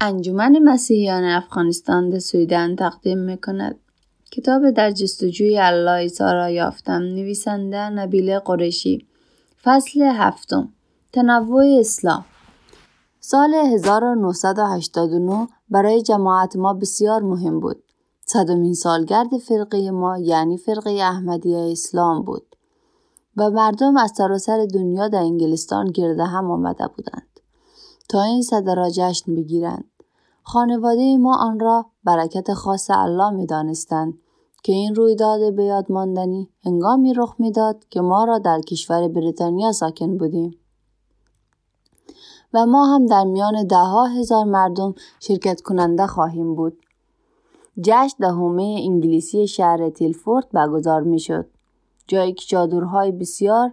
انجمن مسیحیان افغانستان در سویدن تقدیم می‌کند. کتاب در جستجوی الله عیسی را یافتم نویسنده نبیل قریشی. فصل هفتم. تنوع اسلام. سال 1989 برای جماعت ما بسیار مهم بود. صدمین سالگرد فرقه ما یعنی فرقه احمدیه اسلام بود. و مردم از سراسر دنیا در انگلستان گرده هم آمده بودند. تا این صده را جشن بگیرند. خانواده ما آن را برکت خاص الله می دانستند که این رویداد به یاد ماندنی هنگامی رخ می‌داد که ما را در کشور بریتانیا ساکن بودیم. و ما هم در میان دهها هزار مردم شرکت کننده خواهیم بود. جشن دهمه انگلیسی شهر تیلفورد برگزار می شد. جایی که چادرهای بسیار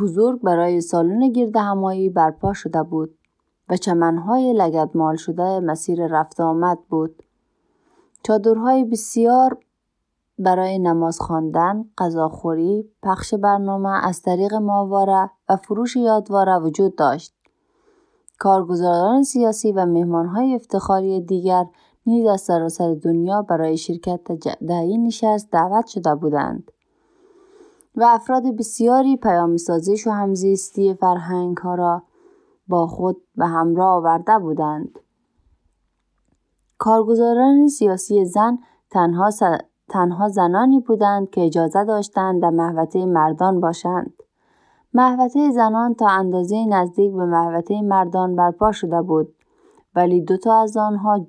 بزرگ برای سالن گرد همایی برپا شده بود و چمنهای لگدمال شده مسیر رفت آمد بود. چادرهای بسیار برای نماز خواندن، غذاخوری، پخش برنامه از طریق ماواره و فروش یادواره وجود داشت. کارگزاران سیاسی و مهمانهای افتخاری دیگر نیز از سراسر دنیا برای شرکت در این نشست دعوت شده بودند و افراد بسیاری پیام سازش و همزیستی فرهنگ ها را با خود به همراه آورده بودند. کارگزاران سیاسی زن تنها, تنها زنانی بودند که اجازه داشتند در محوطه مردان باشند. محوطه زنان تا اندازه نزدیک به محوطه مردان برپا شده بود ولی دوتا از آنها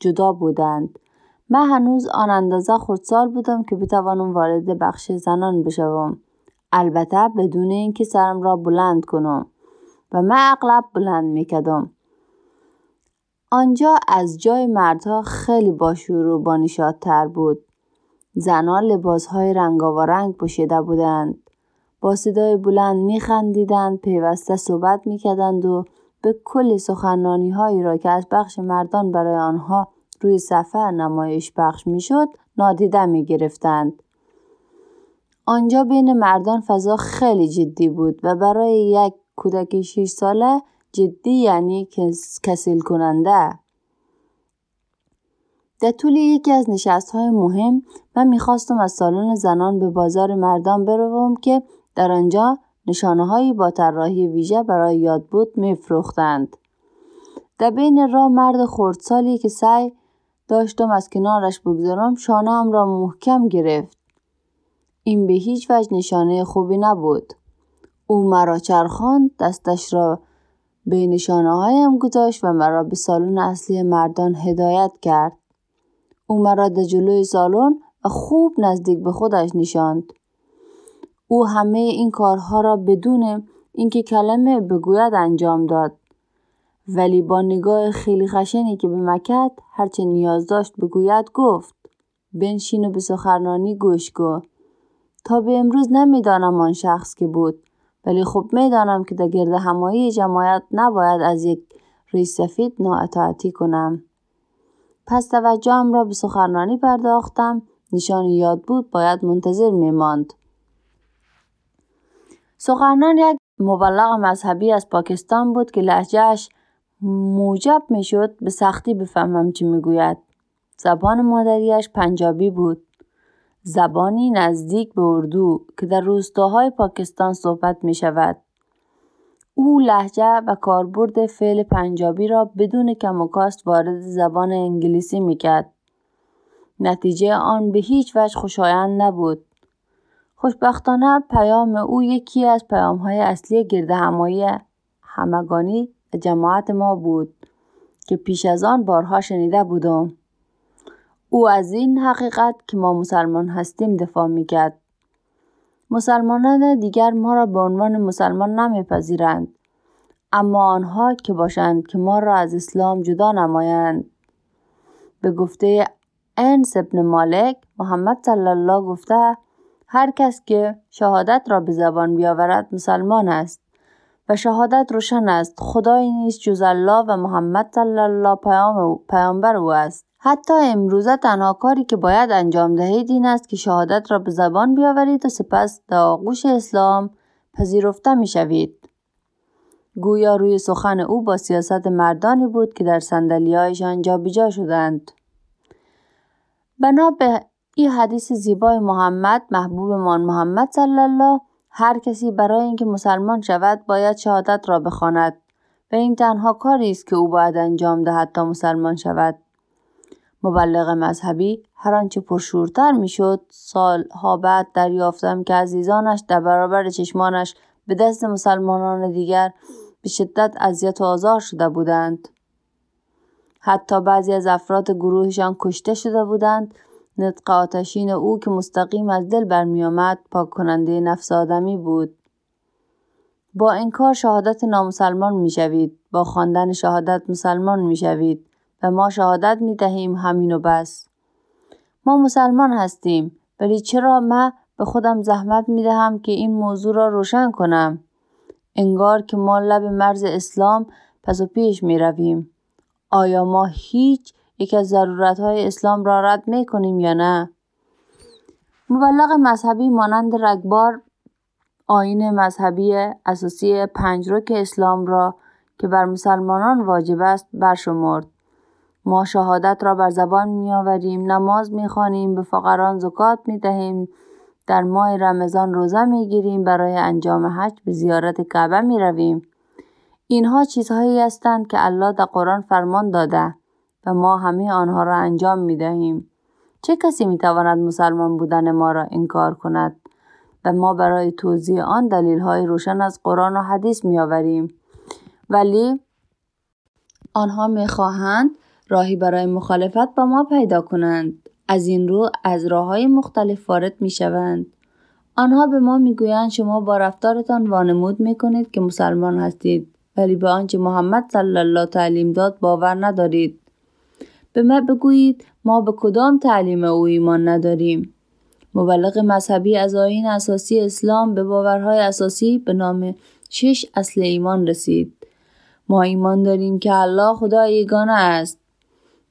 جدا بودند من هنوز آن اندازه خودسال بودم که بتوانم وارد بخش زنان بشوم البته بدون اینکه سرم را بلند کنم و من اغلب بلند می‌کردم آنجا از جای مردها خیلی باشور و بانشادتر بود. زنان لباسهای رنگاوارنگ پوشیده بودند. با صدای بلند میخندیدند پیوسته صحبت می‌کردند و به کل سخنرانی هایی را که از بخش مردان برای آنها روی صفحه نمایش بخش می‌شد نادیده می گرفتند. آنجا بین مردان فضا خیلی جدی بود و برای یک کودک 6 ساله جدی یعنی کسیل کننده. در طول یکی از نشست های مهم من می‌خواستم از سالن زنان به بازار مردان بروم که در آنجا نشانه هایی با طراحی ویژه برای یاد بود میفروختند. در بین راه مرد خردسالی که سعی داشتم از کنارش بگذارم شانه را محکم گرفت. این به هیچ وجه نشانه خوبی نبود. او مرا چرخاند دستش را به نشانه هایم گذاشت و مرا به سالن اصلی مردان هدایت کرد. او مرا در جلوی سالن و خوب نزدیک به خودش نشاند. او همه این کارها را بدون اینکه کلمه بگوید انجام داد. ولی با نگاه خیلی خشنی که به مکت هرچه نیاز داشت بگوید گفت بنشین و به سخنرانی گوش کن تا به امروز نمی‌دانم آن شخص که بود ولی خب می‌دانم که در گرد همایی جماعت نباید از یک رئیس سفید نااطاعتی کنم. پس توجهم را به سخنرانی پرداختم. نشان یاد بود باید منتظر میماند. سخنران یک مبلغ مذهبی از پاکستان بود که لحجهش موجب می‌شد به سختی بفهمم چی می‌گوید. زبان مادریش پنجابی بود. زبانی نزدیک به اردو که در روستاهای پاکستان صحبت می شود. او لحجه و کاربرد فعل پنجابی را بدون کم و کاست وارد زبان انگلیسی می کرد. نتیجه آن به هیچ وجه خوشایند نبود. خوشبختانه پیام او یکی از پیام های اصلی گرد همایی همگانی جماعت ما بود که پیش از آن بارها شنیده بودم. او از این حقیقت که ما مسلمان هستیم دفاع می‌کرد. مسلمانان دیگر ما را به عنوان مسلمان نمیپذیرند. اما آنها که باشند که ما را از اسلام جدا نمایند. به گفته انس ابن مالک محمد صلی الله گفته هر کس که شهادت را به زبان بیاورد مسلمان است و شهادت روشن است خدایی نیست جز الله و محمد صلی الله پیام پیامبر او است حتی امروزه تنها کاری که باید انجام دهید این است که شهادت را به زبان بیاورید و سپس در آغوش اسلام پذیرفته می شوید. گویا روی سخن او با سیاست مردانی بود که در صندلیهایشان جابجا شدند بنا به این حدیث زیبای محمد محبوبمان محمد صلی الله هر کسی برای اینکه مسلمان شود باید شهادت را بخواند و این تنها کاری است که او باید انجام دهد تا مسلمان شود مبلغ مذهبی هر آنچه پرشورتر می‌شد سالها بعد دریافتم که عزیزانش در برابر چشمانش به دست مسلمانان دیگر به شدت اذیت و آزار شده بودند. حتی بعضی از افراد گروهشان کشته شده بودند. نطق آتشین او که مستقیم از دل برمیآمد پاک کننده نفس آدمی بود. با این کار شهادت نامسلمان می‌شوید با خواندن شهادت مسلمان می‌شوید. و ما شهادت می دهیم همین و بس ما مسلمان هستیم ولی چرا من به خودم زحمت می دهم که این موضوع را روشن کنم انگار که ما لب مرز اسلام پس و پیش می رویم. آیا ما هیچ یک از ضرورت های اسلام را رد می کنیم یا نه؟ مبلغ مذهبی مانند رگبار آین مذهبی اساسی پنج رک اسلام را که بر مسلمانان واجب است برشمرد. ما شهادت را بر زبان می آوریم، نماز می خوانیم، به فقران زکات می دهیم، در ماه رمضان روزه می گیریم، برای انجام حج به زیارت کعبه می رویم. اینها چیزهایی هستند که الله در قرآن فرمان داده و ما همه آنها را انجام می دهیم. چه کسی می تواند مسلمان بودن ما را انکار کند و ما برای توضیح آن دلیل های روشن از قرآن و حدیث می آوریم. ولی آنها می خواهند راهی برای مخالفت با ما پیدا کنند از این رو از راه های مختلف وارد می شوند. آنها به ما می‌گویند شما با رفتارتان وانمود می کنید که مسلمان هستید ولی به آنچه محمد صلی الله تعلیم داد باور ندارید. به ما بگویید ما به کدام تعلیم او ایمان نداریم. مبلغ مذهبی از آین اساسی اسلام به باورهای اساسی به نام شش اصل ایمان رسید. ما ایمان داریم که الله خدا یگانه است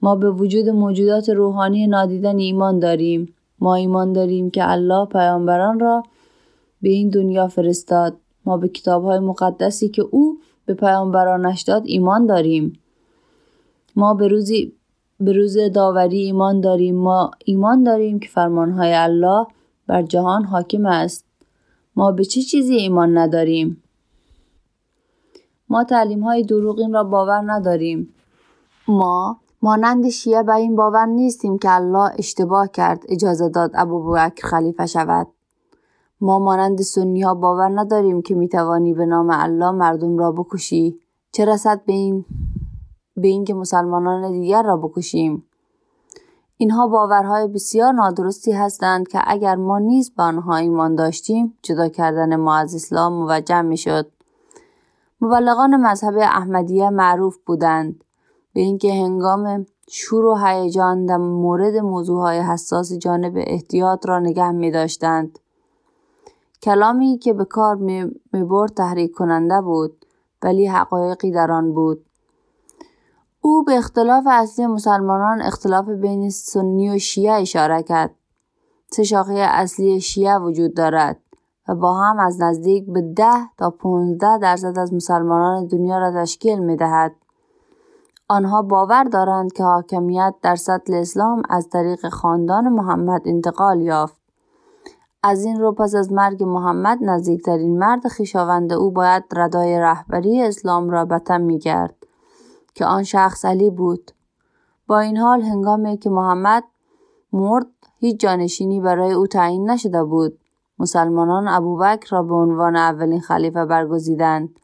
ما به وجود موجودات روحانی نادیدن ایمان داریم. ما ایمان داریم که الله پیامبران را به این دنیا فرستاد. ما به کتابهای مقدسی که او به پیامبرانش داد ایمان داریم. ما به روزی به روز داوری ایمان داریم. ما ایمان داریم که فرمانهای الله بر جهان حاکم است. ما به چه چیزی ایمان نداریم؟ ما تعلیم های دروغین را باور نداریم. ما مانند شیعه بر این باور نیستیم که الله اشتباه کرد اجازه داد ابوبکر خلیفه شود. ما مانند سنی ها باور نداریم که می‌توانی به نام الله مردم را بکشی. چه رسد به این به اینکه مسلمانان دیگر را بکشیم؟ اینها باورهای بسیار نادرستی هستند که اگر ما نیز به آنها ایمان داشتیم جدا کردن ما از اسلام موجه می‌شد. مبلغان مذهب احمدیه معروف بودند. به اینکه هنگام شور و هیجان در مورد موضوعهای حساس جانب احتیاط را نگه می داشتند. کلامی که به کار می, برد تحریک کننده بود ولی حقایقی در آن بود. او به اختلاف اصلی مسلمانان اختلاف بین سنی و شیعه اشاره کرد. سه شاخه اصلی شیعه وجود دارد و با هم از نزدیک به ده تا 15 درصد از مسلمانان دنیا را تشکیل می دهد. آنها باور دارند که حاکمیت در سطل اسلام از طریق خاندان محمد انتقال یافت. از این رو پس از مرگ محمد نزدیکترین مرد خیشاوند او باید ردای رهبری اسلام را به تن میگرد که آن شخص علی بود. با این حال هنگامی که محمد مرد هیچ جانشینی برای او تعیین نشده بود. مسلمانان ابوبکر را به عنوان اولین خلیفه برگزیدند.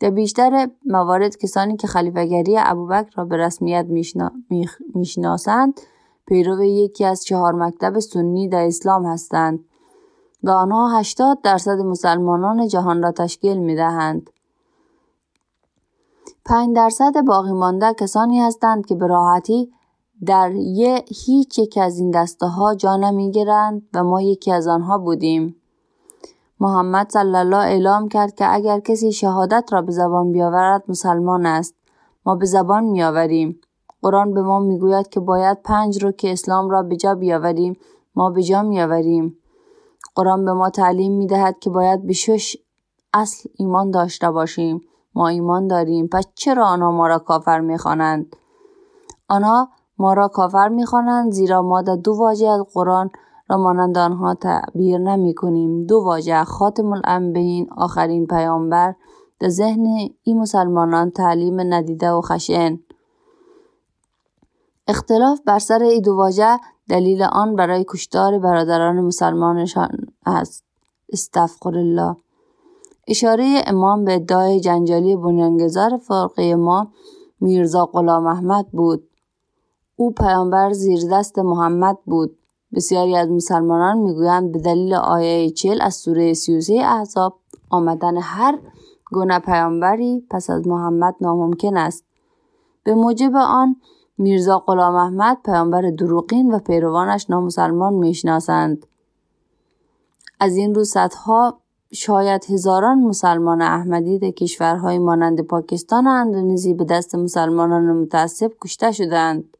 در بیشتر موارد کسانی که خلیفگری ابوبکر را به رسمیت می‌شناسند پیرو یکی از چهار مکتب سنی در اسلام هستند و آنها 80 درصد مسلمانان جهان را تشکیل می دهند. 5 درصد باقی مانده کسانی هستند که به راحتی در یه هیچ یک از این دسته ها جا نمی گیرند و ما یکی از آنها بودیم. محمد صلی الله اعلام کرد که اگر کسی شهادت را به زبان بیاورد مسلمان است. ما به زبان میآوریم. قرآن به ما می‌گوید که باید پنج رو که اسلام را به جا بیاوریم. ما به جا میآوریم. قرآن به ما تعلیم می‌دهد که باید به شش اصل ایمان داشته باشیم. ما ایمان داریم. پس چرا آنها ما را کافر می‌خوانند؟ آنها ما را کافر می‌خوانند زیرا ما در دو واژه از قرآن را مانند آنها تعبیر نمی کنیم. دو واژه خاتم الانبیین آخرین پیامبر در ذهن این مسلمانان تعلیم ندیده و خشن. اختلاف بر سر این دو واژه دلیل آن برای کشتار برادران مسلمانشان است. استغفر الله. اشاره امام به ادعای جنجالی بنیانگذار فرقه ما میرزا غلام احمد بود. او پیامبر زیر دست محمد بود. بسیاری از مسلمانان می‌گویند به دلیل آیه چل از سوره 33 احزاب آمدن هر گونه پیامبری پس از محمد ناممکن است. به موجب آن میرزا غلام احمد پیامبر دروغین و پیروانش نامسلمان می‌شناسند. از این رو صدها شاید هزاران مسلمان احمدی در کشورهای مانند پاکستان و اندونزی به دست مسلمانان متعصب کشته شدند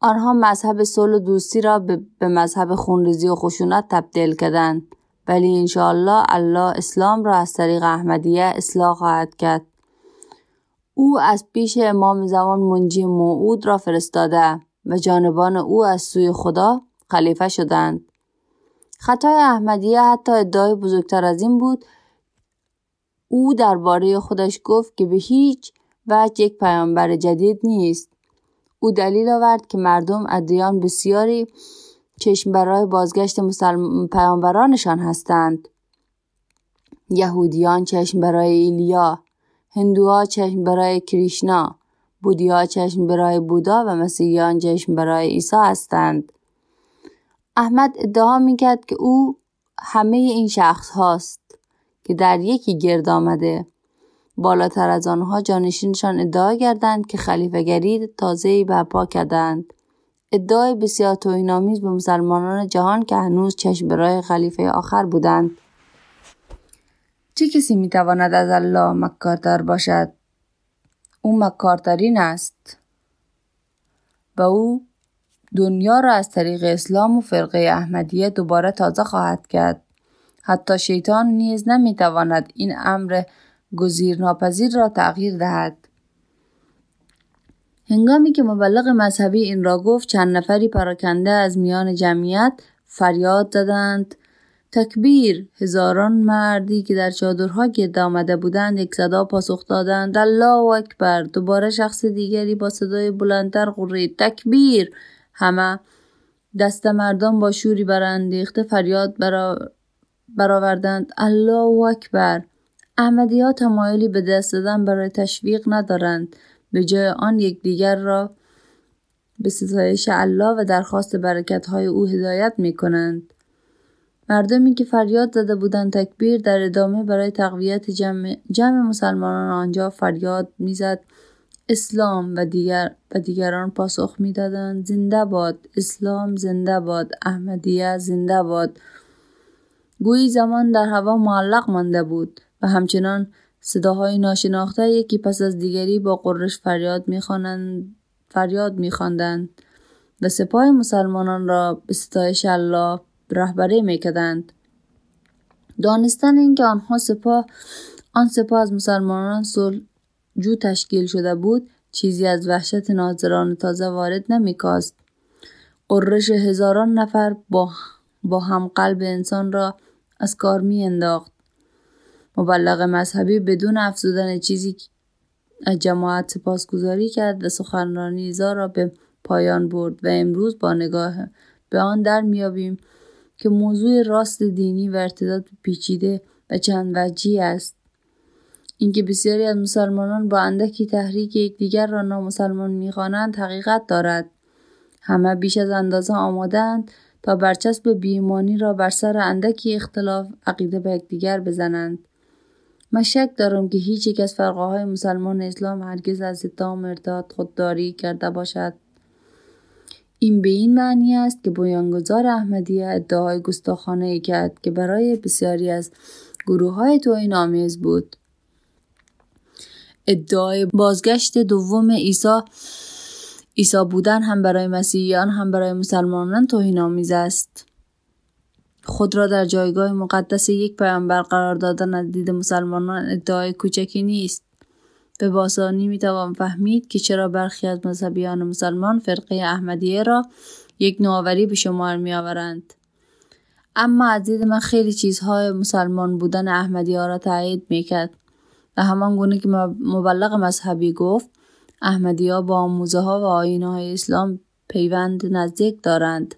آنها مذهب صلح و دوستی را به مذهب خونریزی و خشونت تبدیل کردند. ولی انشاءالله الله اسلام را از طریق احمدیه اصلاح خواهد کرد. او از پیش امام زمان منجی موعود را فرستاده و جانبان او از سوی خدا خلیفه شدند. خطای احمدیه حتی ادعای بزرگتر از این بود. او درباره خودش گفت که به هیچ وجه یک پیامبر جدید نیست. او دلیل آورد که مردم ادیان بسیاری چشم برای بازگشت مسلم... پیامبرانشان هستند. یهودیان چشم برای ایلیا هندوها چشم برای کریشنا بودیها چشم برای بودا و مسیحیان چشم برای عیسی هستند. احمد ادعا می‌کرد که او همه این شخص هاست که در یکی گرد آمده. بالاتر از آنها جانشینشان ادعا کردند که خلیفهگری تازه‌ای برپا کردند. ادعای بسیار توهینآمیز به مسلمانان جهان که هنوز چشم برای خلیفه آخر بودند. چه کسی می‌تواند از الله مکارتر باشد؟ او مکارترین است. و او دنیا را از طریق اسلام و فرقه احمدیه دوباره تازه خواهد کرد. حتی شیطان نیز نمی‌تواند این امر گزیرناپذیر را تغییر دهد. هنگامی که مبلغ مذهبی این را گفت چند نفری پراکنده از میان جمعیت فریاد زدند تکبیر هزاران مردی که در چادرها گرد آمده بودند یک صدا پاسخ دادند. الله اکبر! دوباره شخص دیگری با صدای بلندتر غرید تکبیر! همه دست مردم با شوری برانگیخته فریاد برا... برآوردند. الله اکبر! احمدی ها تمایلی به دست دادن برای تشویق ندارند. به جای آن یکدیگر را به ستایش الله و درخواست برکت های او هدایت می کنند. مردمی که فریاد زده بودند تکبیر در ادامه برای تقویت جمع, جمع مسلمانان آنجا فریاد می‌زد. اسلام و دیگر و دیگران پاسخ می‌دادند. زنده باد اسلام زنده باد احمدیه زنده باد گویی زمان در هوا معلق مانده بود. و همچنان صداهای ناشناخته یکی پس از دیگری با قرش فریاد می‌خوانند فریاد میخواندند و سپاه مسلمانان را به ستایش الله رهبری می‌کردند دانستن اینکه آنها سپاه آن سپاه از مسلمانان جو تشکیل شده بود چیزی از وحشت ناظران تازه وارد نمیکاست قررش هزاران نفر با, با هم قلب انسان را از کار می انداخت. مبلغ مذهبی بدون افزودن چیزی جماعت سپاسگزاری کرد و سخنرانی را به پایان برد و امروز با نگاه به آن در میابیم که موضوع راست دینی و ارتداد پیچیده و چند وجهی است. اینکه بسیاری از مسلمانان با اندکی تحریک یکدیگر را نامسلمان می‌خوانند حقیقت دارد. همه بیش از اندازه آمادند تا برچسب بیمانی را بر سر اندکی اختلاف عقیده به یکدیگر بزنند. من شک دارم که هیچ یک از فرقه های مسلمان اسلام هرگز از اتهام ارتاد خودداری کرده باشد. این به این معنی است که بنیانگذار احمدیه ادعای گستاخانه ای کرد که برای بسیاری از گروه های توهین آمیز بود. ادعای بازگشت دوم عیسی عیسی بودن هم برای مسیحیان هم برای مسلمانان توهین آمیز است. خود را در جایگاه مقدس یک پیامبر قرار دادن از دید مسلمانان ادعای کوچکی نیست. به باسانی می‌توان فهمید که چرا برخی از مذهبیان مسلمان فرقه احمدیه را یک نوآوری به شمار میآورند. اما از دید من خیلی چیزهای مسلمان بودن احمدی ها را تایید می‌کرد. و همان گونه که مبلغ مذهبی گفت احمدی ها با آموزه ها و آینه های اسلام پیوند نزدیک دارند.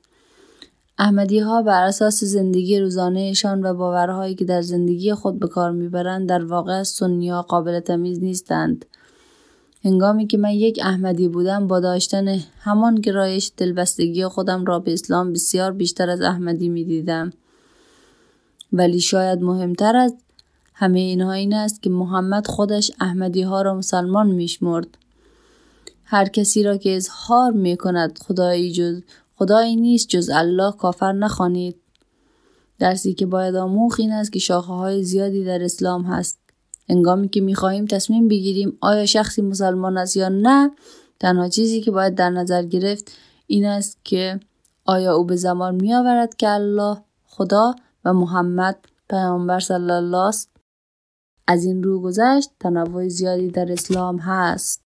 احمدی ها بر اساس زندگی روزانهشان و باورهایی که در زندگی خود به کار می‌برند در واقع سنی ها قابل تمیز نیستند. هنگامی که من یک احمدی بودم با داشتن همان گرایش دلبستگی خودم را به اسلام بسیار بیشتر از احمدی می‌دیدم. ولی شاید مهمتر از همه اینها این است که محمد خودش احمدی ها را مسلمان میشمرد. هر کسی را که اظهار می کند خدایی جز خدایی نیست جز الله کافر نخوانید. درسی که باید آموخ این است که شاخه های زیادی در اسلام هست. هنگامی که می‌خواهیم تصمیم بگیریم آیا شخصی مسلمان است یا نه تنها چیزی که باید در نظر گرفت این است که آیا او به زمان میآورد که الله خدا و محمد پیامبر صلی الله است. از این رو گذشت تنوع زیادی در اسلام هست.